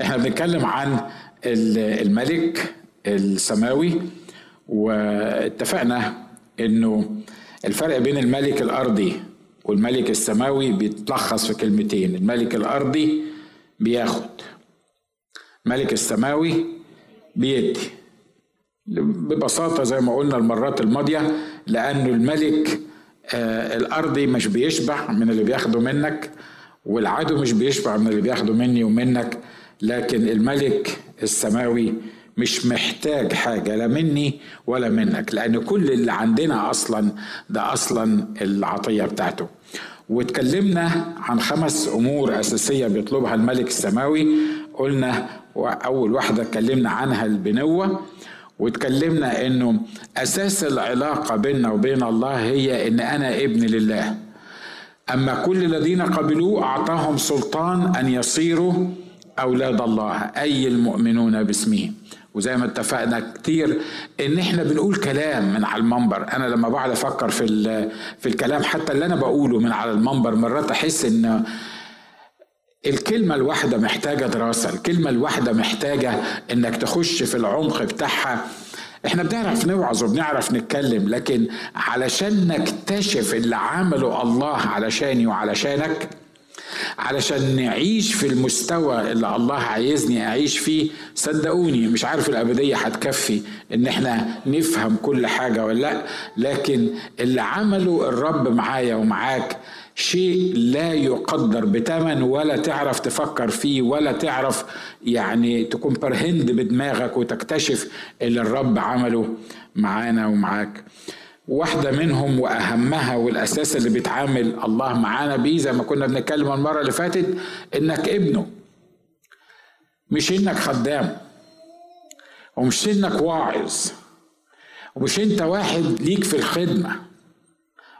إحنا بنتكلم عن الملك السماوي واتفقنا إنه الفرق بين الملك الأرضي والملك السماوي بيتلخص في كلمتين الملك الأرضي بياخد الملك السماوي بيدي. ببساطة زي ما قلنا المرات الماضية لأنه الملك آه الأرضي مش بيشبع من اللي بياخده منك والعدو مش بيشبع من اللي بياخده مني ومنك. لكن الملك السماوي مش محتاج حاجة لا مني ولا منك لأن كل اللي عندنا أصلا ده أصلا العطية بتاعته. واتكلمنا عن خمس أمور أساسية بيطلبها الملك السماوي. قلنا أول واحدة اتكلمنا عنها البنوة واتكلمنا إنه أساس العلاقة بيننا وبين الله هي إن أنا ابن لله. أما كل الذين قبلوه أعطاهم سلطان أن يصيروا أولاد الله أي المؤمنون باسمه. وزي ما اتفقنا كتير إن إحنا بنقول كلام من على المنبر. أنا لما بقعد أفكر في في الكلام حتى اللي أنا بقوله من على المنبر مرات أحس إن الكلمة الواحدة محتاجة دراسة الكلمة الواحدة محتاجة إنك تخش في العمق بتاعها. إحنا بنعرف نوعظ وبنعرف نتكلم لكن علشان نكتشف اللي عمله الله علشاني وعلشانك علشان نعيش في المستوى اللي الله عايزني أعيش فيه. صدقوني مش عارف الأبدية هتكفي إن إحنا نفهم كل حاجة ولا لأ لكن اللي عمله الرب معايا ومعاك شيء لا يقدر بتمن ولا تعرف تفكر فيه ولا تعرف يعني تكون برهند بدماغك وتكتشف اللي الرب عمله معانا ومعاك. واحدة منهم وأهمها والأساس اللي بيتعامل الله معانا بيه زي ما كنا بنتكلم المرة اللي فاتت إنك ابنه. مش إنك خدام. ومش إنك واعظ. ومش أنت واحد ليك في الخدمة.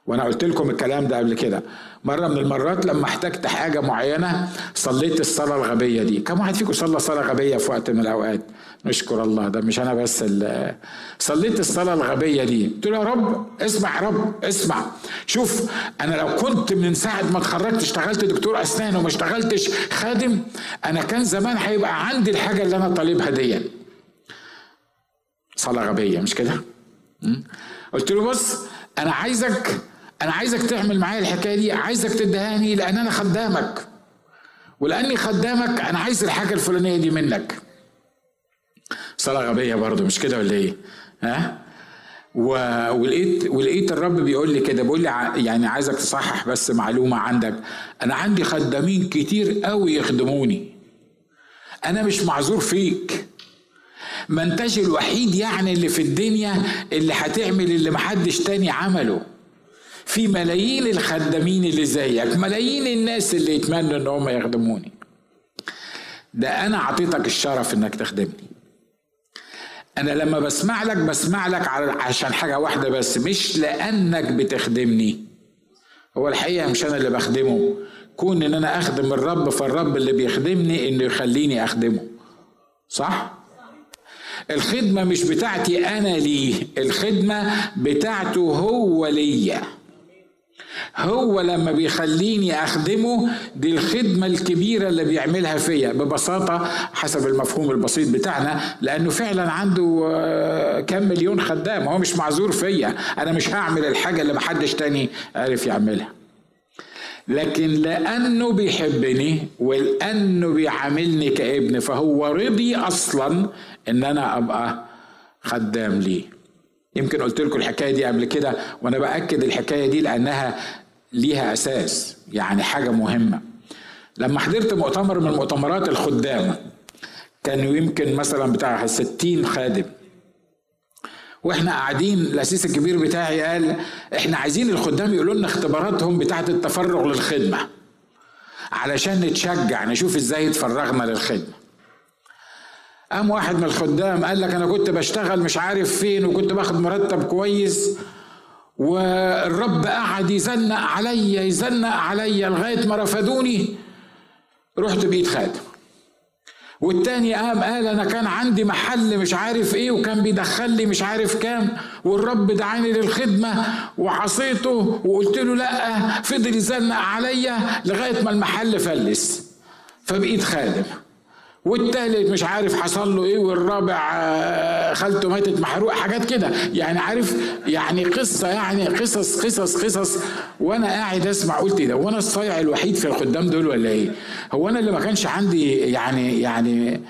وأنا قلت لكم الكلام ده قبل كده. مرة من المرات لما احتجت حاجة معينة صليت الصلاة الغبية دي. كم واحد فيكم صلى صلاة غبية في وقت من الأوقات؟ نشكر الله ده مش أنا بس صليت الصلاة الغبية دي. قلت له يا رب اسمع رب اسمع. شوف أنا لو كنت من ساعة ما اتخرجت اشتغلت دكتور أسنان وما اشتغلتش خادم أنا كان زمان هيبقى عندي الحاجة اللي أنا طالبها دي. صلاة غبية مش كده؟ قلت له بص أنا عايزك أنا عايزك تعمل معايا الحكاية دي عايزك تدهاني لأن أنا خدامك. ولاني خدامك أنا عايز الحاجة الفلانية دي منك. صلاة غبية برضه مش كده ولا إيه؟ ها؟ و... ولقيت ولقيت الرب بيقول لي كده بيقول لي ع... يعني عايزك تصحح بس معلومة عندك. أنا عندي خدامين كتير قوي يخدموني. أنا مش معذور فيك. ما أنتش الوحيد يعني اللي في الدنيا اللي هتعمل اللي محدش تاني عمله. في ملايين الخدامين اللي زيك ملايين الناس اللي يتمنوا إن هم يخدموني. ده أنا أعطيتك الشرف إنك تخدمني. أنا لما بسمع لك بسمع لك عشان حاجة واحدة بس مش لأنك بتخدمني. هو الحقيقة مش أنا اللي بخدمه. كون إن أنا أخدم الرب فالرب اللي بيخدمني إنه يخليني أخدمه. صح؟ الخدمة مش بتاعتي أنا ليه الخدمة بتاعته هو ليا. هو لما بيخليني أخدمه دي الخدمة الكبيرة اللي بيعملها فيا ببساطة حسب المفهوم البسيط بتاعنا لأنه فعلا عنده كم مليون خدام هو مش معذور فيا أنا مش هعمل الحاجة اللي محدش تاني عارف يعملها. لكن لأنه بيحبني ولأنه بيعاملني كابن فهو رضي أصلا إن أنا أبقى خدام ليه. يمكن قلت لكم الحكاية دي قبل كده وأنا بأكد الحكاية دي لأنها ليها أساس يعني حاجة مهمة. لما حضرت مؤتمر من مؤتمرات الخدام كانوا يمكن مثلا بتاع 60 خادم. وإحنا قاعدين الأسيس الكبير بتاعي قال إحنا عايزين الخدام يقولوا لنا اختباراتهم بتاعة التفرغ للخدمة علشان نتشجع نشوف إزاي اتفرغنا للخدمة. قام واحد من الخدام قال لك أنا كنت بشتغل مش عارف فين وكنت باخد مرتب كويس والرب قعد يزنق عليا يزنق عليا لغاية ما رفضوني. رحت بقيت خادم. والتاني قام قال أنا كان عندي محل مش عارف إيه وكان بيدخل لي مش عارف كام والرب دعاني للخدمة وعصيته وقلت له لأ فضل يزنق عليا لغاية ما المحل فلس. فبقيت خادم. والتالت مش عارف حصل له إيه والرابع آه، خالته ماتت محروقه حاجات كده. يعني عارف يعني قصة يعني قصص قصص قصص. وأنا قاعد أسمع قلت ده وأنا الصايع الوحيد في الخدام دول ولا إيه؟ هو أنا اللي ما كانش عندي يعني يعني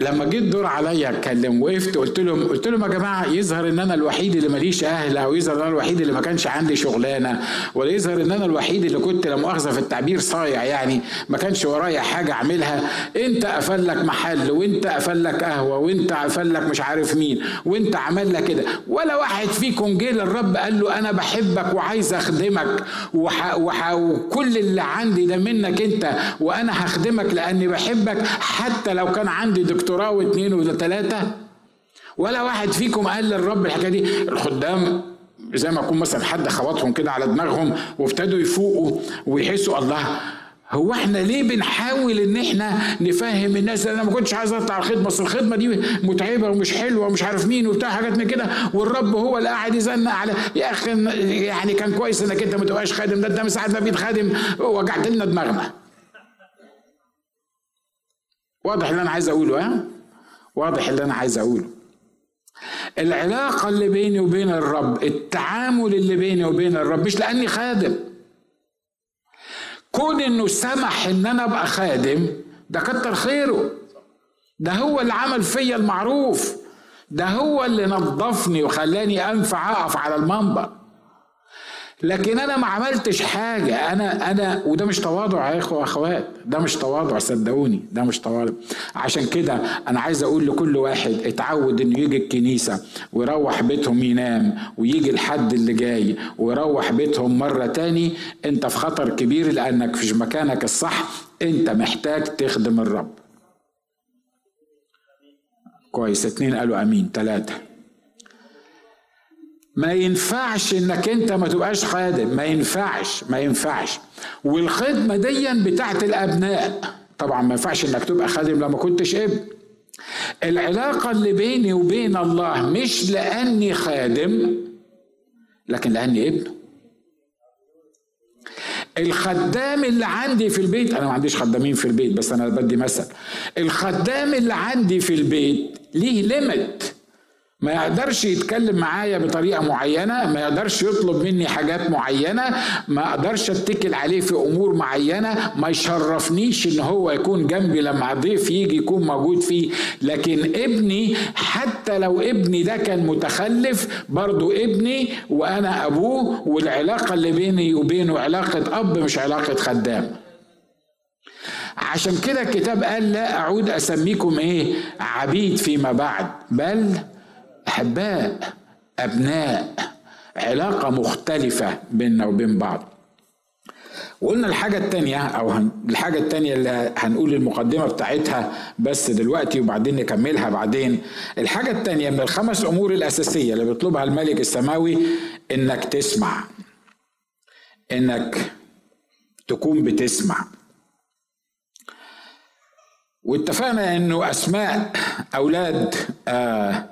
لما جيت دور عليا اتكلم وقفت قلت لهم قلت لهم يا جماعة يظهر إن أنا الوحيد اللي ماليش أهل أو يظهر إن أنا الوحيد اللي ما كانش عندي شغلانة ولا يظهر إن أنا الوحيد اللي كنت لا مؤاخذة في التعبير صايع يعني ما كانش ورايا حاجة أعملها. أنت قفل لك محل وأنت قفل لك قهوة وأنت قفل لك مش عارف مين وأنت عمل لك كده. ولا واحد فيكم جه للرب قال له أنا بحبك وعايز أخدمك وح... وح... وكل اللي عندي ده منك أنت وأنا هخدمك لأني بحبك حتى لو كان عندي دكتور دكتوراه واثنين وثلاثه ولا واحد فيكم قال للرب الحكاية دي الخدام زي ما يكون مثلا حد خبطهم كده على دماغهم وابتدوا يفوقوا ويحسوا الله. هو إحنا ليه بنحاول إن إحنا نفهم الناس؟ أنا ما كنتش عايز اطلع الخدمة أصل الخدمة دي متعبة ومش حلوة ومش عارف مين وبتاع حاجات من كده. والرب هو اللي قاعد يزنق على يا أخي يعني كان كويس إنك أنت ما تبقاش خادم ده انت ساعات ما بقيت خادم وجعت لنا دماغنا. واضح اللي أنا عايز أقوله ها؟ واضح اللي أنا عايز أقوله. العلاقة اللي بيني وبين الرب التعامل اللي بيني وبين الرب مش لأني خادم. كون إنه سمح إن أنا أبقى خادم ده كتر خيره. ده هو اللي عمل فيا المعروف. ده هو اللي نظفني وخلاني أنفع أقف على المنبر. لكن أنا ما عملتش حاجة. أنا أنا وده مش تواضع يا إخوة وأخوات. ده مش تواضع صدقوني. ده مش تواضع. عشان كده أنا عايز أقول لكل واحد اتعود إنه يجي الكنيسة ويروح بيتهم ينام ويجي الحد اللي جاي ويروح بيتهم مرة تاني. أنت في خطر كبير لأنك في مكانك الصح. أنت محتاج تخدم الرب. كويس. اتنين قالوا آمين. ثلاثة ما ينفعش إنك أنت ما تبقاش خادم. ما ينفعش ما ينفعش. والخدمة دي بتاعت الأبناء. طبعا ما ينفعش إنك تبقى خادم لما كنتش ابن. العلاقة اللي بيني وبين الله مش لأني خادم لكن لأني ابنه الخدام اللي عندي في البيت أنا ما عنديش خدامين في البيت بس أنا بدي مثل. الخدام اللي عندي في البيت ليه ليميت ما يقدرش يتكلم معايا بطريقة معينة ما يقدرش يطلب مني حاجات معينة ما أقدرش أتكل عليه في أمور معينة ما يشرفنيش إن هو يكون جنبي لما ضيف يجي يكون موجود فيه. لكن ابني حتى لو ابني ده كان متخلف برضو ابني وأنا أبوه والعلاقة اللي بيني وبينه علاقة أب مش علاقة خدام. عشان كده الكتاب قال لا أعود أسميكم إيه؟ عبيد فيما بعد. بل أحباء أبناء علاقة مختلفة بيننا وبين بعض. وقلنا الحاجة التانية أو الحاجة التانية اللي هنقول المقدمة بتاعتها بس دلوقتي وبعدين نكملها بعدين. الحاجة التانية من الخمس أمور الأساسية اللي بيطلبها الملك السماوي إنك تسمع. إنك تكون بتسمع. واتفقنا إنه أسماء أولاد آه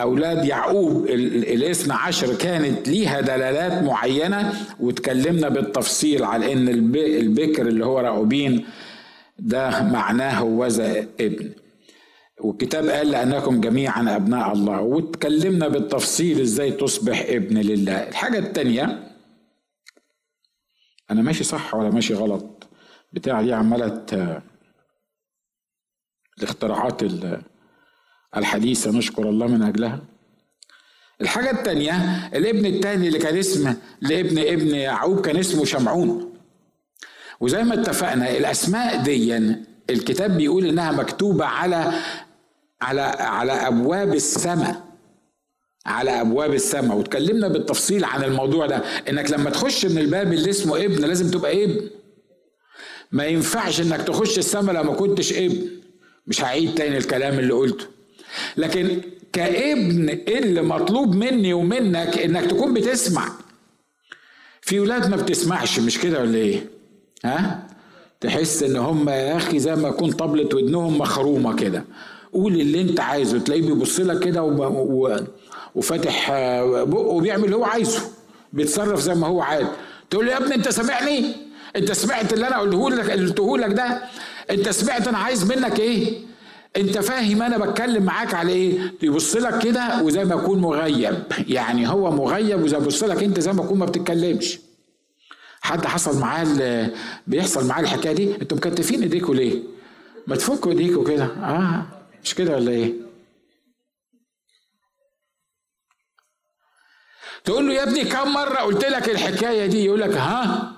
أولاد يعقوب الاثنى عشر كانت ليها دلالات معينة وتكلمنا بالتفصيل على أن البكر اللي هو راؤوبين ده معناه وذا ابن. والكتاب قال لأنكم جميعا أبناء الله. وتكلمنا بالتفصيل إزاي تصبح ابن لله. الحاجة التانية أنا ماشي صح ولا ماشي غلط؟ بتاع دي عمالة الاختراعات اللي الحديثة نشكر الله من أجلها. الحاجة التانية الابن التاني اللي كان اسمه لابن ابن يعقوب كان اسمه شمعون. وزي ما اتفقنا الأسماء دي الكتاب بيقول إنها مكتوبة على على على أبواب السماء. على أبواب السماء. واتكلمنا بالتفصيل عن الموضوع ده. إنك لما تخش من الباب اللي اسمه ابن لازم تبقى ابن. ما ينفعش إنك تخش السماء لو ما كنتش ابن. مش هعيد تاني الكلام اللي قلته. لكن كابن اللي مطلوب مني ومنك إنك تكون بتسمع. في ولاد ما بتسمعش مش كده ولا إيه؟ ها؟ تحس إن هم يا أخي زي ما يكون طبلة ودنهم مخرومة كده. قول اللي أنت عايزه تلاقيه بيبص لك كده وفاتح بقه وبيعمل اللي هو عايزه. بيتصرف زي ما هو عايز. تقول له يا ابني أنت سامعني؟ أنت سمعت اللي أنا قلته لك قلته لك ده؟ أنت سمعت أنا عايز منك إيه؟ انت فاهم أنا بتكلم معاك على إيه؟ يبص لك كده وزي ما يكون مغيب. يعني هو مغيب وزي بص لك انت زي ما يكون ما بتتكلمش. حد حصل معاه بيحصل معاه الحكاية دي؟ أنتوا مكتفين ايديكوا ليه؟ ما تفكوا ايديكوا كده. آه مش كده ولا إيه؟ تقول له يا ابني كم مرة قلت لك الحكاية دي؟ يقول لك ها؟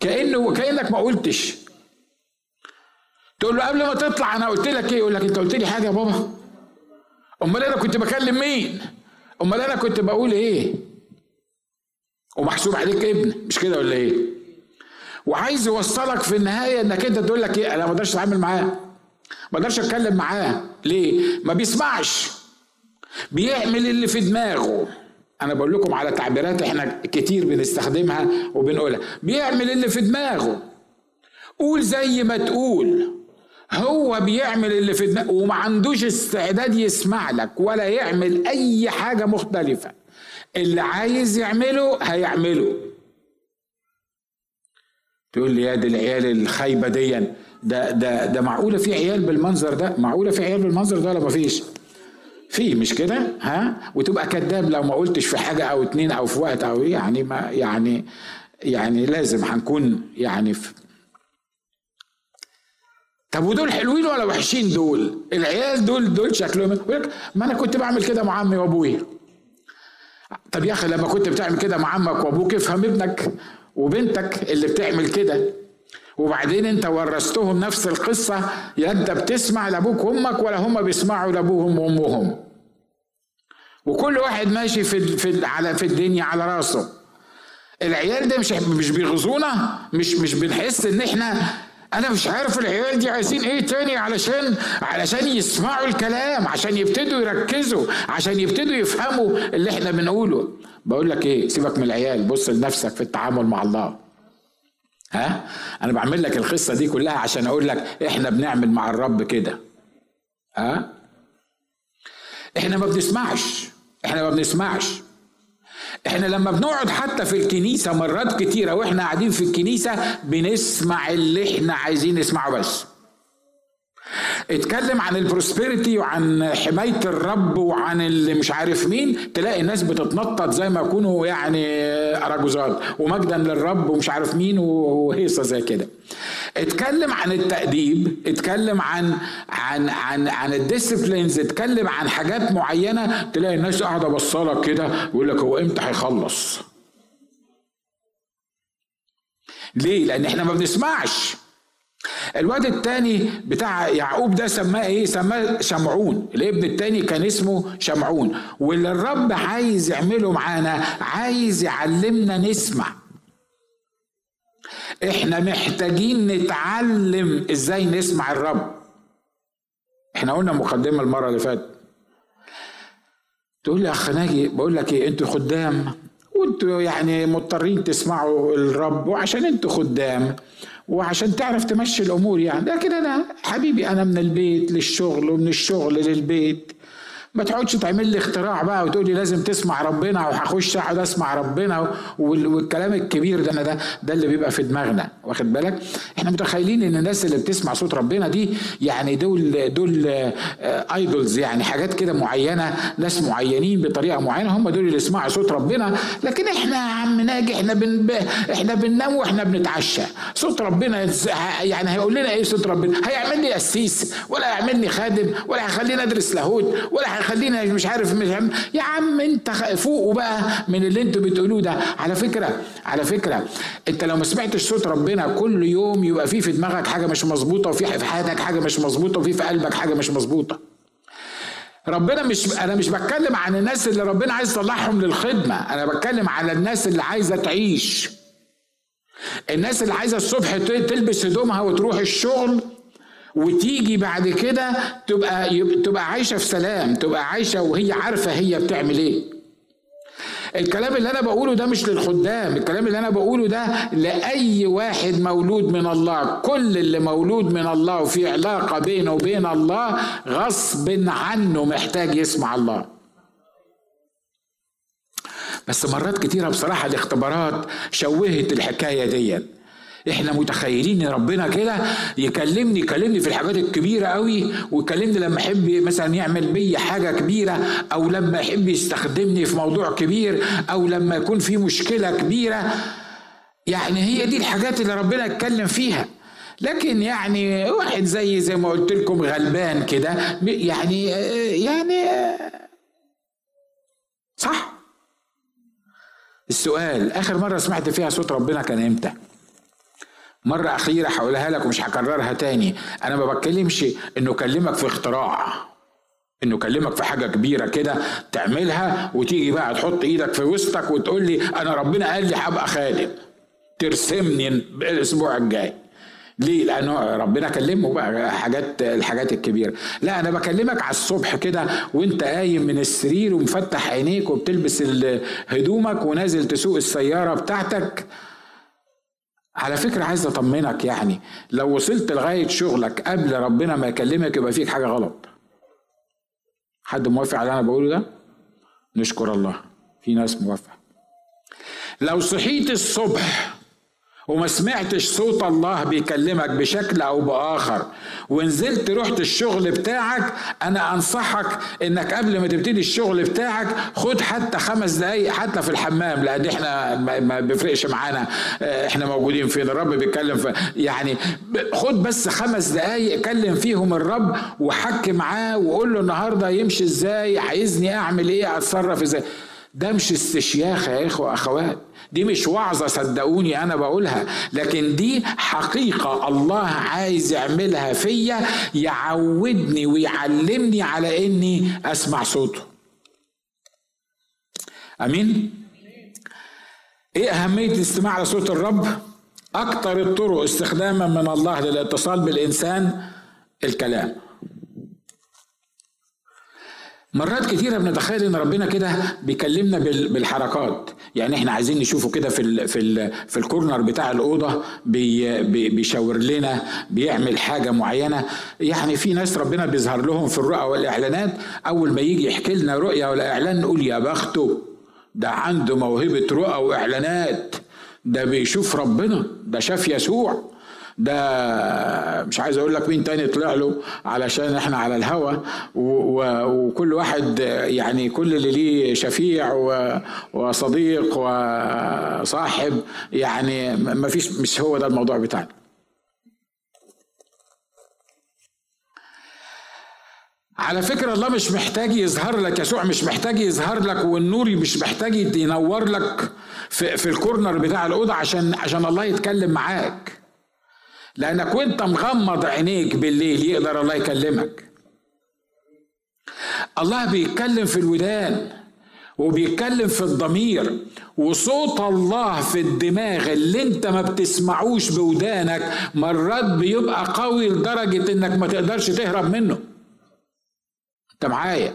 كانه كأنك ما قلتش. تقول له قبل ما تطلع أنا قلت لك إيه؟ يقول لك أنت قلت لي حاجة يا بابا؟ أمال أنا كنت بكلم مين؟ أمال أنا كنت بقول إيه؟ ومحسوب عليك ابن مش كده ولا إيه؟ وعايز يوصلك في النهاية إنك أنت تقول لك إيه؟ أنا ما أقدرش أتعامل معاه. ما أقدرش أتكلم معاه. ليه؟ ما بيسمعش. بيعمل اللي في دماغه. أنا بقول لكم على تعبيرات إحنا كتير بنستخدمها وبنقولها. بيعمل اللي في دماغه. قول زي ما تقول. هو بيعمل اللي في دماغه وما عندوش استعداد يسمع لك ولا يعمل أي حاجة مختلفة. اللي عايز يعمله هيعمله. تقول لي يا دي العيال الخايبة دي ده ده ده معقولة في عيال بالمنظر ده؟ معقولة في عيال بالمنظر ده ولا مفيش في مش كده؟ ها؟ وتبقى كذاب لو ما قلتش في حاجة أو اتنين أو في وقت أو يعني ما يعني يعني لازم هنكون يعني في طب ودول حلوين ولا وحشين دول؟ العيال دول دول شكلهم ما أنا كنت بعمل كده مع عمي وأبويا. طب يا أخي لما كنت بتعمل كده مع عمك وأبوك افهم ابنك وبنتك اللي بتعمل كده. وبعدين أنت ورثتهم نفس القصة يا أنت بتسمع لأبوك وأمك ولا هم بيسمعوا لأبوهم وأمهم؟ وكل واحد ماشي في في على في الدنيا على راسه. العيال ده مش مش بيغزونا مش مش بنحس إن إحنا أنا مش عارف العيال دي عايزين إيه تاني علشان علشان يسمعوا الكلام عشان يبتدوا يركزوا عشان يبتدوا يفهموا اللي إحنا بنقوله. بقول لك إيه سيبك من العيال بص لنفسك في التعامل مع الله. ها؟ أنا بعمل لك القصة دي كلها عشان أقول لك إحنا بنعمل مع الرب كده. ها؟ إحنا ما بنسمعش. إحنا ما بنسمعش. إحنا لما بنقعد حتى في الكنيسة مرات كتيرة وإحنا قاعدين في الكنيسة بنسمع اللي إحنا عايزين نسمعه بس. اتكلم عن ال prosperity وعن حماية الرب وعن اللي مش عارف مين تلاقي الناس بتتنطط زي ما يكونوا يعني أراجوزات ومجدا للرب ومش عارف مين وهيصة زي كده. اتكلم عن التأديب اتكلم عن عن عن عن ال disciplines اتكلم عن حاجات معينة تلاقي الناس قاعدة بصالك كده ويقول لك هو إمتى هيخلص؟ ليه؟ لأن إحنا ما بنسمعش. الواد التاني بتاع يعقوب ده سماه إيه؟ سماه شمعون. الابن التاني كان اسمه شمعون. واللي الرب عايز يعمله معانا عايز يعلمنا نسمع. إحنا محتاجين نتعلم إزاي نسمع الرب. إحنا قلنا مقدمة المرة اللي فاتت. تقول لي أخ ناجي بقول لك إيه أنتوا خدام. وانتوا يعني مضطرين تسمعوا الرب وعشان أنتوا خدام وعشان تعرف تمشي الأمور يعني. لكن أنا حبيبي أنا من البيت للشغل ومن الشغل للبيت. ما تقعدش تعمل لي اختراع بقى وتقول لي لازم تسمع ربنا وهخش اقعد اسمع ربنا والكلام الكبير ده ده ده اللي بيبقى في دماغنا. واخد بالك؟ إحنا متخيلين إن الناس اللي بتسمع صوت ربنا دي يعني دول دول ايدولز يعني حاجات كده معينة ناس معينين بطريقة معينة هم دول اللي يسمعوا صوت ربنا. لكن إحنا يا عم ناجي إحنا بن إحنا بننام وإحنا بنتعشى. صوت ربنا يعني هيقول لنا إيه صوت ربنا؟ هيعمل لي قسيس ولا هيعمل لي خادم ولا هيخليني أدرس لاهوت ولا هيخلينا مش عارف مش عارف. يا عم انت فوقوا بقى من اللي أنتوا بتقولوه ده. على فكرة على فكرة انت لو ما سمعتش صوت ربنا كل يوم يبقى في في دماغك حاجة مش مظبوطة وفي في حياتك حاجة مش مظبوطة وفي في قلبك حاجة مش مظبوطة. ربنا مش أنا مش بتكلم عن الناس اللي ربنا عايز يطلعهم للخدمة. أنا بتكلم على الناس اللي عايزة تعيش. الناس اللي عايزة الصبح تلبس هدومها وتروح الشغل وتيجي بعد كده تبقى تبقى عايشة في سلام تبقى عايشة وهي عارفة هي بتعمل إيه. الكلام اللي أنا بقوله ده مش للخدام الكلام اللي أنا بقوله ده لأي واحد مولود من الله. كل اللي مولود من الله وفي علاقة بينه وبين الله غصب عنه محتاج يسمع الله. بس مرات كتيرة بصراحة الاختبارات شوهت الحكاية دي إحنا متخيلين إن ربنا كده يكلمني يكلمني في الحاجات الكبيرة قوي ويكلمني لما يحب مثلا يعمل بي حاجة كبيرة أو لما يحب يستخدمني في موضوع كبير أو لما يكون في مشكلة كبيرة. يعني هي دي الحاجات اللي ربنا اتكلم فيها. لكن يعني واحد زي زي ما قلت لكم غلبان كده يعني يعني صح؟ السؤال آخر مرة سمعت فيها صوت ربنا كان إمتى؟ مرة أخيرة هقولها لك ومش هكررها تاني. أنا ما بتكلمش إنه كلمك في اختراع. إنه كلمك في حاجة كبيرة كده تعملها وتيجي بقى تحط إيدك في وسطك وتقول لي أنا ربنا قال لي هبقى خادم. ترسمني الأسبوع الجاي. ليه؟ لأنه ربنا كلمه بقى حاجات الحاجات الكبيرة. لا أنا بكلمك على الصبح كده وأنت قايم من السرير ومفتح عينيك وبتلبس هدومك ونازل تسوق السيارة بتاعتك. على فكرة عايز أطمنك يعني لو وصلت لغاية شغلك قبل ربنا ما يكلمك يبقى فيك حاجة غلط. حد موافق على اللي أنا بقوله ده؟ نشكر الله. في ناس موافقة. لو صحيت الصبح وما سمعتش صوت الله بيكلمك بشكل أو بآخر. ونزلت رحت الشغل بتاعك أنا أنصحك إنك قبل ما تبتدي الشغل بتاعك خد حتى خمس دقايق حتى في الحمام لأن إحنا ما بيفرقش معانا. آه، إحنا موجودين فين؟ الرب بيتكلم في يعني خد بس خمس دقايق كلم فيهم الرب وحكي معاه وقول له النهارده يمشي إزاي عايزني أعمل إيه أتصرف إزاي. ده مش استشياخ يا اخوة أخوات. دي مش وعظة صدقوني أنا بقولها لكن دي حقيقة الله عايز يعملها فيا يعودني ويعلمني على إني أسمع صوته. آمين؟ إيه أهمية الاستماع لصوت الرب؟ أكتر الطرق استخداما من الله للاتصال بالإنسان الكلام. مرات كتيرة بنتخيل إن ربنا كده بيكلمنا بالحركات. يعني إحنا عايزين نشوفه كده في ال في ال في الكورنر بتاع الأوضة بي بي بيشاور لنا بيعمل حاجة معينة. يعني في ناس ربنا بيظهر لهم في الرؤى والإعلانات. أول ما يجي يحكي لنا رؤيا ولا اعلان نقول يا بخته ده عنده موهبة رؤى وإعلانات. ده بيشوف ربنا ده شاف يسوع. ده مش عايز أقول لك مين تاني طلع له علشان إحنا على الهوا وكل واحد يعني كل اللي ليه شفيع وصديق وصاحب يعني ما فيش مش هو ده الموضوع بتاعنا. على فكرة الله مش محتاج يظهر لك يسوع مش محتاج يظهر لك والنور مش محتاج ينور لك في, في الكورنر بتاع الأوضة عشان عشان الله يتكلم معاك. لأنك وأنت مغمض عينيك بالليل يقدر الله يكلمك. الله بيتكلم في الودان وبيتكلم في الضمير وصوت الله في الدماغ اللي أنت ما بتسمعوش بودانك مرات بيبقى قوي لدرجة إنك ما تقدرش تهرب منه. أنت معايا؟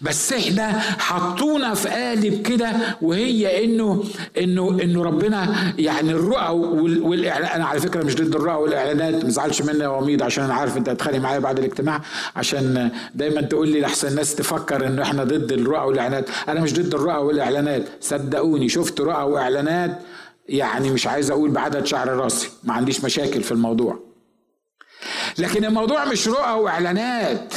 بس إحنا حطونا في قالب كده وهي انه انه انه ربنا يعني الرؤى والاعلان أنا على فكرة مش ضد الرؤى والإعلانات ما تزعلش مني يا وميض عشان أنا عارف أنت هتخانق معايا بعد الاجتماع عشان دايما تقول لي لحسن الناس تفكر إنه إحنا ضد الرؤى والإعلانات. أنا مش ضد الرؤى والإعلانات صدقوني شفت رؤى وإعلانات يعني مش عايز أقول بعدد شعر راسي ما عنديش مشاكل في الموضوع. لكن الموضوع مش رؤى وإعلانات.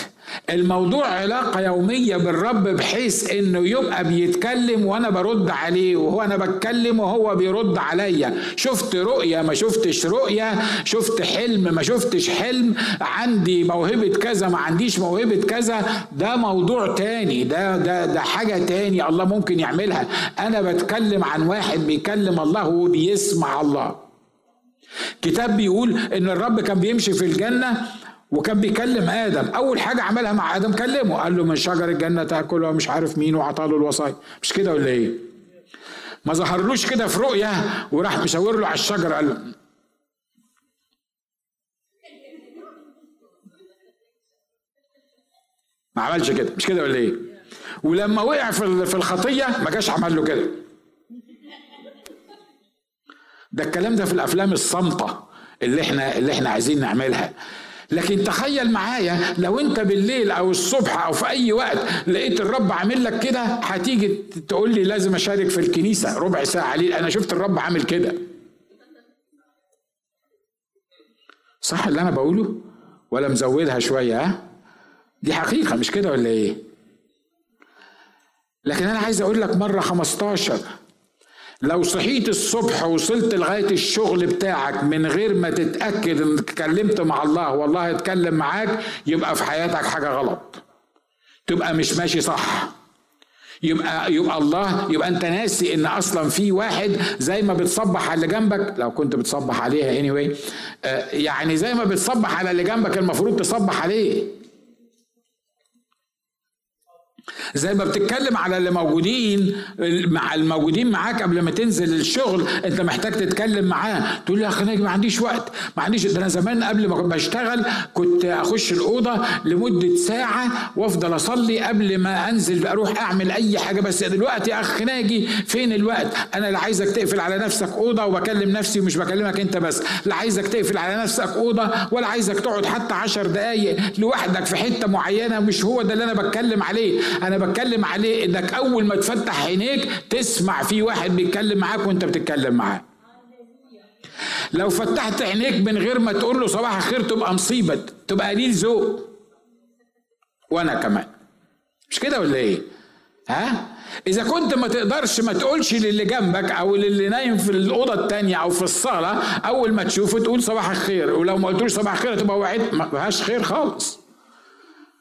الموضوع علاقة يومية بالرب بحيث إنه يبقى بيتكلم وأنا برد عليه وهو أنا بتكلم وهو بيرد عليا. شفت رؤية ما شفتش رؤية. شفت حلم ما شفتش حلم. عندي موهبة كذا ما عنديش موهبة كذا. ده موضوع تاني ده ده ده حاجة تاني الله ممكن يعملها. أنا بتكلم عن واحد بيكلم الله وبيسمع الله. كتاب بيقول إن الرب كان بيمشي في الجنة وكان بيكلم آدم. أول حاجة عملها مع آدم كلمه. قال له من شجر الجنة تاكل ومش عارف مين وعطاله الوصايا. مش كده ولا إيه؟ ما ظهرلوش كده في رؤية وراح مشاور له على الشجر قال له ما عملش كده. مش كده ولا إيه؟ ولما وقع في في الخطية ما جاش عمل له كده. ده الكلام ده في الأفلام الصامتة اللي إحنا اللي إحنا عايزين نعملها. لكن تخيل معايا لو انت بالليل أو الصبح أو في اي وقت لقيت الرب عامل لك كده هتيجي تقول لي لازم اشارك في الكنيسة ربع ساعة. ليه؟ أنا شفت الرب عامل كده. صح اللي أنا بقوله؟ ولا مزودها شوية ها؟ دي حقيقة مش كده ولا إيه؟ لكن أنا عايز أقول لك مرة 15 لو صحيت الصبح وصلت لغاية الشغل بتاعك من غير ما تتأكد إنك اتكلمت مع الله والله اتكلم معاك يبقى في حياتك حاجة غلط. تبقى مش ماشي صح. يبقى يبقى الله يبقى أنت ناسي إن أصلا في واحد زي ما بتصبح على اللي جنبك. لو كنت بتصبح عليها anyway آه، يعني زي ما بتصبح على اللي جنبك المفروض تصبح عليه. زي ما بتتكلم على اللي موجودين مع الموجودين معاك قبل ما تنزل الشغل انت محتاج تتكلم معاه. تقول لي يا أخي ناجي ما عنديش وقت. ما عنديش ده أنا زمان قبل ما بشتغل كنت أخش الأوضة لمدة ساعة وأفضل أصلي قبل ما أنزل أروح أعمل أي حاجة. بس دلوقتي يا اخ ناجي فين الوقت؟ أنا لا عايزك تقفل على نفسك أوضة وبكلم نفسي ومش بكلمك أنت بس. لا عايزك تقفل على نفسك أوضة ولا عايزك تقعد حتى عشر دقايق لوحدك في حتة معينة مش هو ده اللي أنا بتكلم عليه. أنا بتكلم عليه انك اول ما تفتح عينيك تسمع في واحد بيتكلم معاك وانت بتتكلم معاه. لو فتحت عينيك من غير ما تقول له صباح الخير تبقى مصيبة تبقى قليل ذوق. وأنا كمان. مش كده ولا إيه؟ ها؟ إذا كنت ما تقدرش ما تقولش للي جنبك أو للي نايم في الأوضة الثانية أو في الصالة أول ما تشوفه تقول صباح الخير ولو ما قلتلوش صباح الخير تبقى وعيت ما فيهاش خير خالص.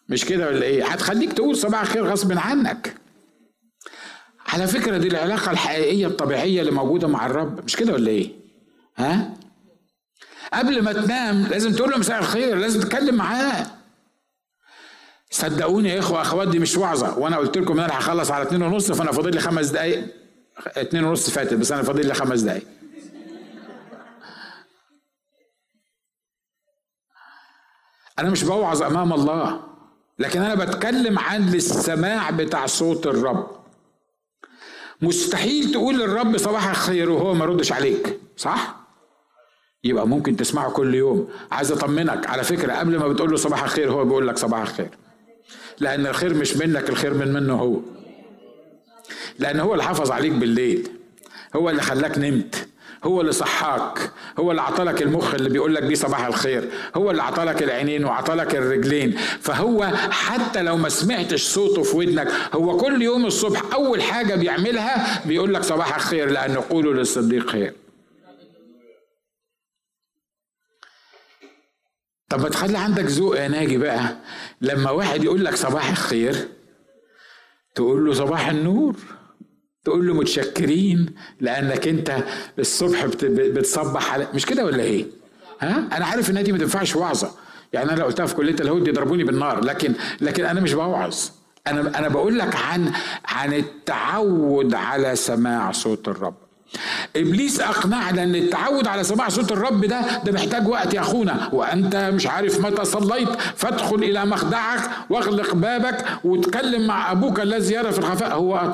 مش كده ولا إيه؟ هتخليك تقول صباح الخير غصب عنك. على فكرة دي العلاقة الحقيقية الطبيعية اللي موجودة مع الرب مش كده ولا إيه؟ ها؟ قبل ما تنام لازم تقول له مساء الخير لازم تتكلم معاه. صدقوني يا إخوة أخوات دي مش وعظه وأنا قلت لكم إن أنا هخلص على اتنين ونص فأنا فاضل لي خمس دقايق. اتنين ونص فاتت بس أنا فاضل لي خمس دقايق. أنا مش بوعظ أمام الله. لكن أنا بتكلم عن السماع بتاع صوت الرب. مستحيل تقول للرب صباح الخير وهو ما يردش عليك صح؟ يبقى ممكن تسمعه كل يوم. عايز أطمنك على فكرة قبل ما بتقول له صباح الخير هو بيقول لك صباح الخير. لأن الخير مش منك الخير من منه هو. لأن هو اللي حافظ عليك بالليل. هو اللي خلاك نمت. هو اللي صحاك هو اللي عطلك المخ اللي بيقول لك بيه صباح الخير هو اللي عطلك العينين وعطلك الرجلين. فهو حتى لو ما سمعتش صوته في ودنك هو كل يوم الصبح أول حاجة بيعملها بيقول لك صباح الخير لأن قولوا للصديق خير. طب ما تخلي عندك ذوق يا ناجي بقى. لما واحد يقول لك صباح الخير تقول له صباح النور. تقول له متشكرين لأنك أنت الصبح بتصبح على مش كده ولا إيه؟ ها؟ أنا عارف إن دي ما تنفعش وعظة يعني أنا لو قلتها في كلية الهود يضربوني بالنار لكن لكن أنا مش بوعظ أنا أنا بقول لك عن عن التعود على سماع صوت الرب إبليس اقنعنا ان التعود على سماع صوت الرب ده ده محتاج وقت يا أخونا. وأنت مش عارف متى صليت فادخل إلى مخدعك واغلق بابك وتكلم مع أبوك الذي يرى في الخفاء. هو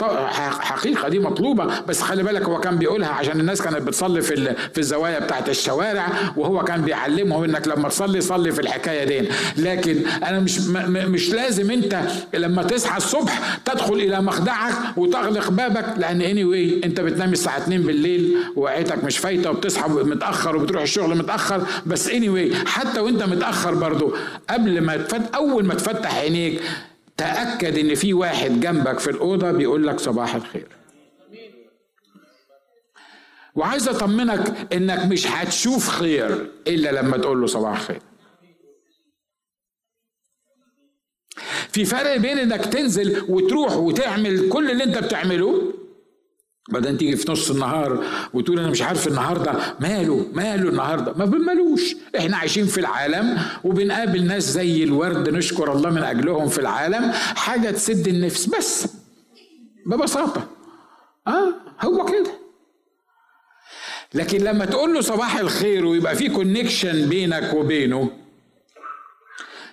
حقيقة دي مطلوبة بس خلي بالك هو كان بيقولها عشان الناس كانت بتصلي في في الزوايا بتاعت الشوارع وهو كان بيعلمهم إنك لما تصلي صلي في الحكاية دي. لكن أنا مش مش لازم أنت لما تصحى الصبح تدخل إلى مخدعك وتغلق بابك لأن اني anyway أنت بتنام الساعة 2 بالليل وعيتك مش فايتة وبتصحى متأخر وبتروح الشغل متأخر. بس اني anyway حتى وانت متأخر برضو قبل ما تفت أول ما تفتح عينيك تأكد إن في واحد جنبك في الأوضة بيقول لك صباح الخير. وعايز أطمنك إنك مش هتشوف خير إلا لما تقول له صباح الخير. في فرق بين إنك تنزل وتروح وتعمل كل اللي أنت بتعمله بعدين تيجي في نص النهار وتقول أنا مش عارف النهارده ماله ماله النهارده؟ ما بنمالوش إحنا عايشين في العالم وبنقابل ناس زي الورد نشكر الله من أجلهم في العالم. حاجة تسد النفس بس ببساطة. آه هو كده. لكن لما تقول له صباح الخير ويبقى في connection بينك وبينه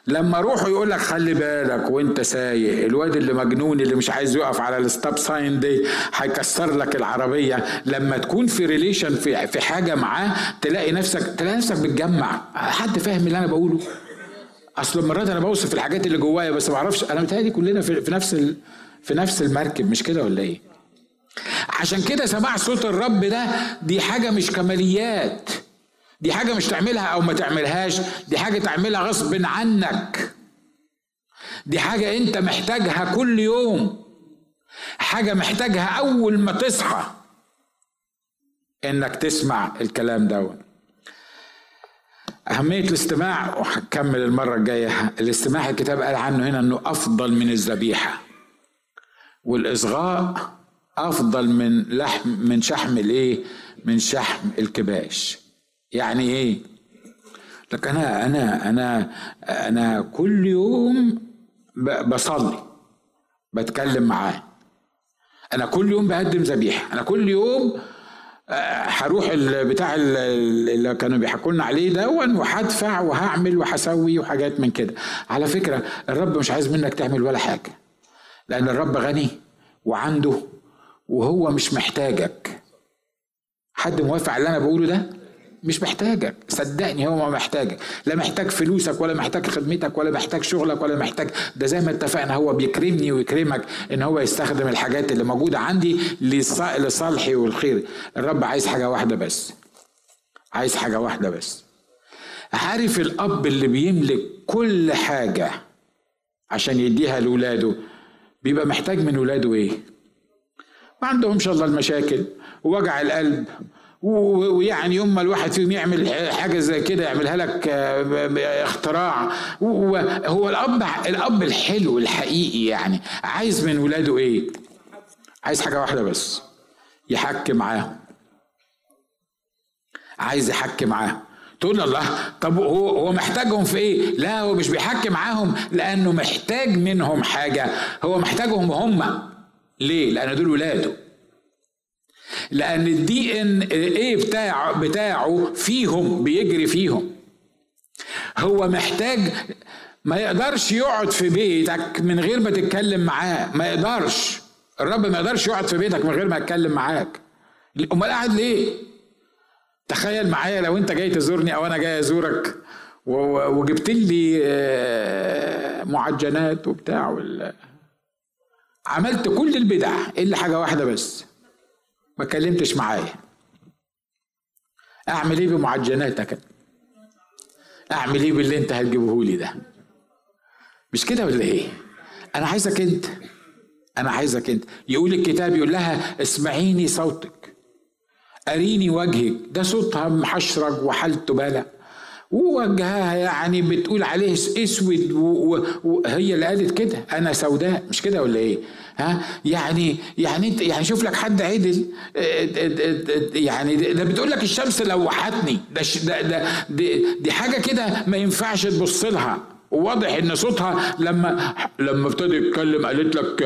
لما روحه يقول لك خلي بالك وانت سايق الواد اللي مجنون اللي مش عايز يقف على ال stop sign دي هيكسر لك العربية. لما تكون في relation في في حاجة معاه تلاقي نفسك تلاقي نفسك بتجمع. حد فاهم اللي أنا بقوله؟ أصل مرات أنا بوصف الحاجات اللي جوايا بس ما أعرفش أنا متهيألي كلنا في, في نفس ال... في نفس المركب مش كده ولا إيه؟ عشان كده سماع صوت الرب ده دي حاجة مش كماليات. دي حاجة مش تعملها أو ما تعملهاش دي حاجة تعملها غصب عنك. دي حاجة أنت محتاجها كل يوم. حاجة محتاجها أول ما تصحى. إنك تسمع الكلام ده أهمية الاستماع وهكمل المرة الجاية. الاستماع الكتاب قال عنه هنا إنه أفضل من الذبيحة. والإصغاء أفضل من لحم من شحم الإيه؟ من شحم الكباش. يعني إيه؟ لك أنا أنا أنا أنا كل يوم بصلي بتكلم معاه. أنا كل يوم بقدم ذبيحة. أنا كل يوم هروح بتاع اللي كانوا بيحكوا لنا عليه دون وهدفع وهعمل وهسوي وحاجات من كده. على فكرة الرب مش عايز منك تعمل ولا حاجة. لأن الرب غني وعنده وهو مش محتاجك. حد موافق على اللي أنا بقوله ده؟ مش محتاجك. صدقني هو ما محتاجك. لا محتاج فلوسك ولا محتاج خدمتك ولا محتاج شغلك ولا محتاج. ده زي ما اتفقنا هو بيكرمني ويكرمك ان هو يستخدم الحاجات اللي موجودة عندي لصالحي والخير. الرب عايز حاجة واحدة بس. عايز حاجة واحدة بس. عارف الأب اللي بيملك كل حاجة عشان يديها لاولاده بيبقى محتاج من ولاده إيه؟ ما عندهمش الله المشاكل. ووجع القلب ويعني يوم ما الواحد فيهم يعمل حاجة زي كده يعملها لك آه، اختراع. هو الأب الأب الحلو الحقيقي يعني. عايز من ولاده إيه؟ عايز حاجة واحدة بس يحكي معاهم عايز يحكي معاهم تقول الله طب هو هو محتاجهم في إيه؟ لا هو مش بيحكي معاهم لأنه محتاج منهم حاجة. هو محتاجهم هم. ليه؟ لأن دول ولاده. لأن الدي ان إيه بتاع بتاعه فيهم بيجري فيهم. هو محتاج ما يقدرش يقعد في بيتك من غير ما تتكلم معاه. ما يقدرش. الرب ما يقدرش يقعد في بيتك من غير ما يتكلم معاك. أمال قاعد ليه؟ تخيل معايا لو أنت جاي تزورني أو أنا جاي أزورك وجبت لي آه، معجنات وبتاع عملت كل البدع إلا حاجة واحدة بس. ما كلمتش معايا. أعمل إيه بمعجناتك؟ أعمل إيه باللي أنت هتجيبه لي ده؟ مش كده ولا إيه؟ أنا عايزك أنت أنا عايزك أنت. يقول الكتاب يقول لها اسمعيني صوتك. أريني وجهك. ده صوتها محشرج وحالته بلا. ووجهها يعني بتقول عليه اسود وهي اللي قالت كده. أنا سوداء مش كده ولا إيه؟ ها؟ يعني يعني أنت يعني شوف لك حد عدل يعني ده بتقول لك الشمس لوحتني. ده ده دي, دي حاجة كده ما ينفعش تبص لها. وواضح إن صوتها لما لما ابتدى يتكلم قالت لك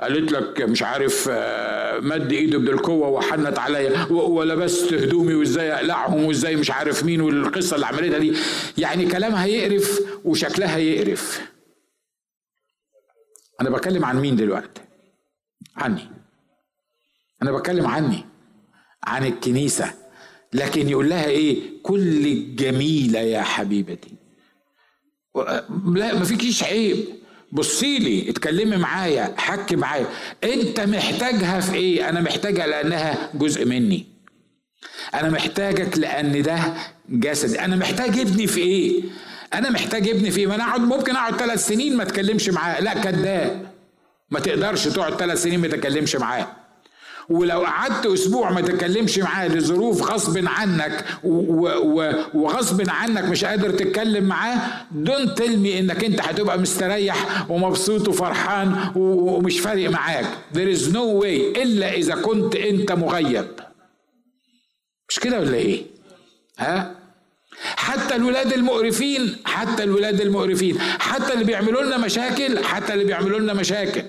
قالت لك مش عارف آه، مد ايده بالقوه وحنت عليا ولبست هدومي وإزاي أقلعهم وإزاي مش عارف مين والقصة اللي عملتها دي. يعني كلامها يقرف وشكلها يقرف أنا بكلم عن مين دلوقتي؟ عني. أنا بتكلم عني عن الكنيسة. لكن يقول لها إيه؟ كل جميله يا حبيبتي. لا ما فيكيش عيب. بصي لي اتكلمي معايا حكي معايا. انت محتاجها في إيه؟ أنا محتاجها لانها جزء مني. أنا محتاجك لأن ده جسدي. أنا محتاج ابني في إيه؟ أنا محتاج ابني في إيه؟ ما أنا اقعد ممكن اقعد ثلاث سنين ما اتكلمش معاه. لا كذاب. ما تقدرش تقعد ثلاث سنين ما تتكلمش معاه. ولو قعدت أسبوع ما تتكلمش معاه لظروف غصب عنك وغصب عنك مش قادر تتكلم معاه دون تلمي إنك أنت هتبقى مستريح ومبسوط وفرحان ومش فارق معاك. There is no way إلا إذا كنت أنت مغيب. مش كده ولا إيه؟ ها؟ حتى الولاد المقرفين حتى الولاد المقرفين حتى اللي بيعملوا لنا مشاكل حتى اللي بيعملوا لنا مشاكل.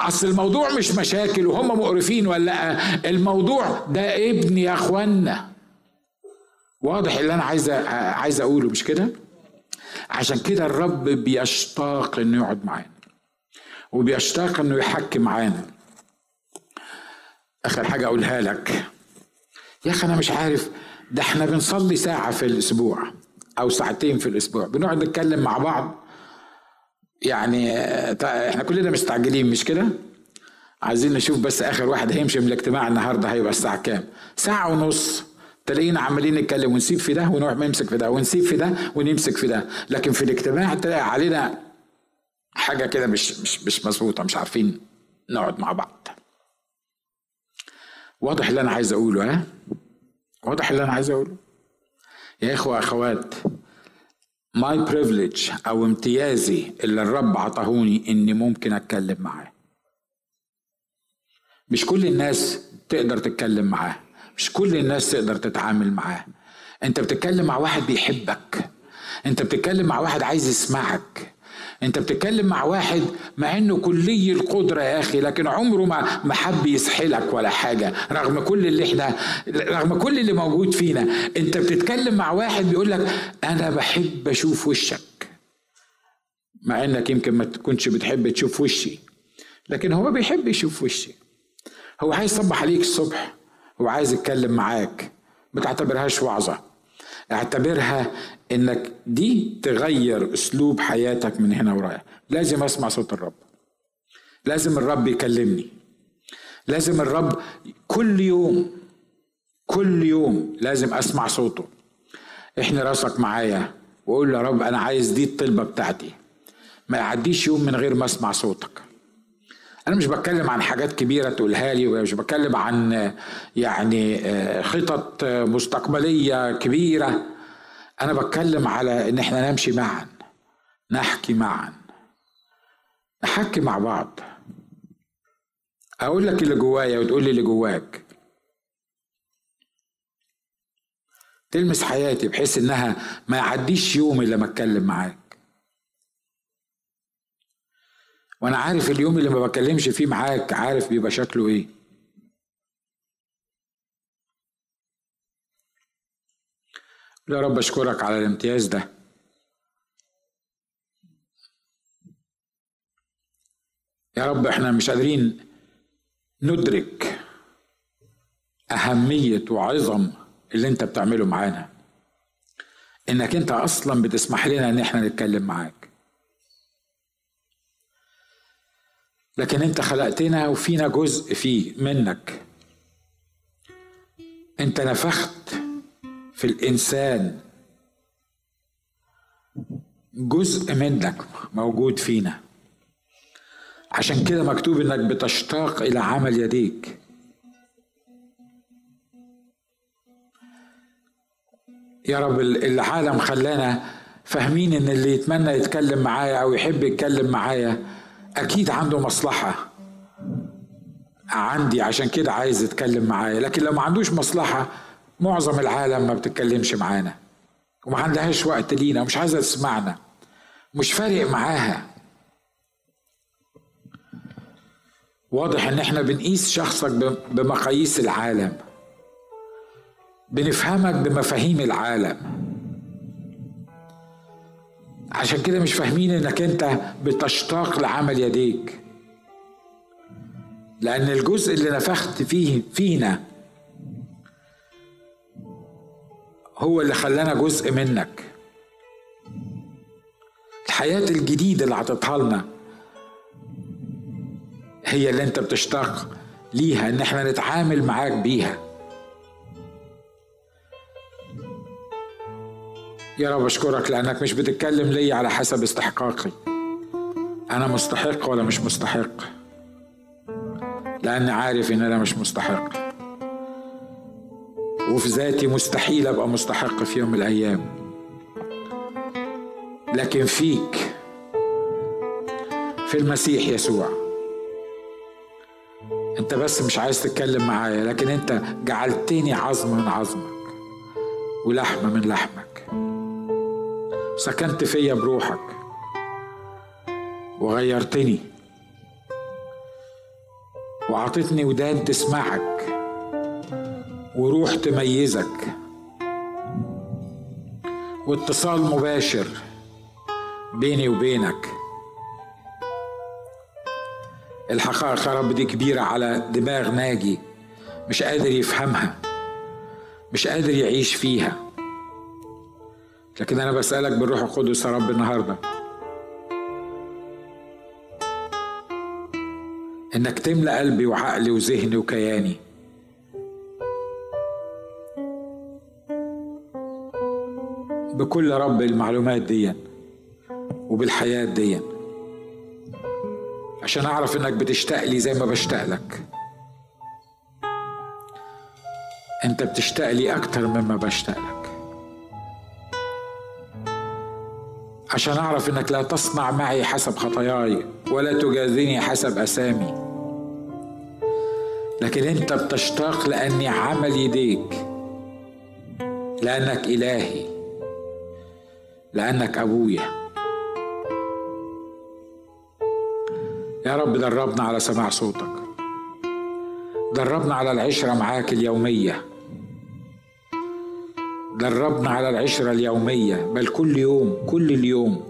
أصل الموضوع مش مشاكل وهم مقرفين ولا لا الموضوع ده ابن يا أخوانا. واضح اللي أنا عايز عايز أقوله مش كده؟ عشان كده الرب بيشتاق إنه يقعد معانا وبيشتاق إنه يحكي معانا. آخر حاجة أقولها لك. يا أخي أنا مش عارف ده إحنا بنصلي ساعة في الأسبوع أو ساعتين في الأسبوع. بنقعد نتكلم مع بعض يعني إحنا كلنا مستعجلين مش كده؟ عايزين نشوف بس آخر واحد هيمشي من الاجتماع النهارده هيبقى الساعة كام؟ ساعة ونص. تلاقينا عمالين نتكلم ونسيب في ده ونروح نمسك في ده ونسيب في ده ونمسك في ده. لكن في الاجتماع تلاقي علينا حاجة كده مش مش مش مظبوطة مش عارفين نقعد مع بعض. واضح اللي أنا عايز أقوله ها؟ واضح اللي أنا عايز أقوله. يا إخوة أخوات my privilege أو امتيازي اللي الرب عطاهوني إني ممكن أتكلم معاه. مش كل الناس تقدر تتكلم معاه. مش كل الناس تقدر تتعامل معاه. أنت بتتكلم مع واحد بيحبك. أنت بتتكلم مع واحد عايز يسمعك. انت بتتكلم مع واحد مع انه كلي القدرة يا أخي لكن عمره ما ما حب يسحلك ولا حاجة رغم كل اللي إحنا رغم كل اللي موجود فينا. انت بتتكلم مع واحد بيقول لك أنا بحب أشوف وشك مع انك يمكن ما تكونش بتحب تشوف وشي لكن هو بيحب يشوف وشي. هو عايز يصبح عليك الصبح هو عايز يتكلم معاك ما تعتبرهاش وعظة. اعتبرها إنك دي تغير أسلوب حياتك من هنا ورايح. لازم أسمع صوت الرب. لازم الرب يكلمني. لازم الرب كل يوم كل يوم لازم أسمع صوته. إحني راسك معايا وقول يا رب أنا عايز دي الطلبة بتاعتي. ما يعديش يوم من غير ما أسمع صوتك. أنا مش بتكلم عن حاجات كبيرة تقولها لي ومش بتكلم عن يعني خطط مستقبلية كبيرة. أنا بتكلم على إن إحنا نمشي معا نحكي معا نحكي مع بعض. أقول لك اللي جوايا وتقول لي اللي جواك. تلمس حياتي بحيث إنها ما يعديش يوم إلا ما أتكلم معاك. وأنا عارف اليوم اللي ما بكلمش فيه معاك عارف بيبقى شكله إيه. يا رب اشكرك على الامتياز ده. يا رب إحنا مش قادرين ندرك أهمية وعظم اللي انت بتعمله معانا. انك انت أصلا بتسمح لنا ان إحنا نتكلم معاك. لكن انت خلقتنا وفينا جزء فيه منك. انت نفخت في الإنسان جزء منك موجود فينا. عشان كده مكتوب إنك بتشتاق إلى عمل يديك. يا رب العالم خلانا فاهمين إن اللي يتمنى يتكلم معايا أو يحب يتكلم معايا أكيد عنده مصلحة. عندي عشان كده عايز يتكلم معايا. لكن لو ما عندوش مصلحة معظم العالم ما بتتكلمش معانا. وما عندهاش وقت لينا ومش عايزة تسمعنا. مش فارق معاها. واضح إن إحنا بنقيس شخصك بمقاييس العالم. بنفهمك بمفاهيم العالم. عشان كده مش فاهمين إنك أنت بتشتاق لعمل يديك. لأن الجزء اللي نفخت فيه فينا هو اللي خلانا جزء منك. الحياة الجديدة اللي عطتها لنا هي اللي أنت بتشتاق ليها إن إحنا نتعامل معاك بيها. يا رب أشكرك لأنك مش بتتكلم لي على حسب استحقاقي. أنا مستحق ولا مش مستحق؟ لأني عارف إن أنا مش مستحق. وفي ذاتي مستحيل أبقى مستحق في يوم من الأيام. لكن فيك في المسيح يسوع. أنت بس مش عايز تتكلم معايا لكن أنت جعلتني عظم من عظمك ولحم من لحمك. سكنت فيا بروحك. وغيرتني. وعطتني ودان تسمعك. وروح تميزك. واتصال مباشر بيني وبينك. الحقائق يا رب دي كبيرة على دماغ ناجي مش قادر يفهمها مش قادر يعيش فيها. لكن أنا بسألك بالروح القدس يا رب النهاردة. إنك تملأ قلبي وعقلي وذهني وكياني. بكل رب المعلومات دي وبالحياة دي عشان أعرف إنك بتشتاق لي زي ما بشتاق لك. أنت بتشتاق لي أكتر مما بشتاق لك. عشان أعرف إنك لا تصنع معي حسب خطاياي ولا تجازيني حسب أسامي. لكن أنت بتشتاق لأني عمل يديك لأنك إلهي لأنك أبويا. يا رب دربنا على سماع صوتك. دربنا على العشرة معاك اليومية. دربنا على العشرة اليومية بل كل يوم كل اليوم.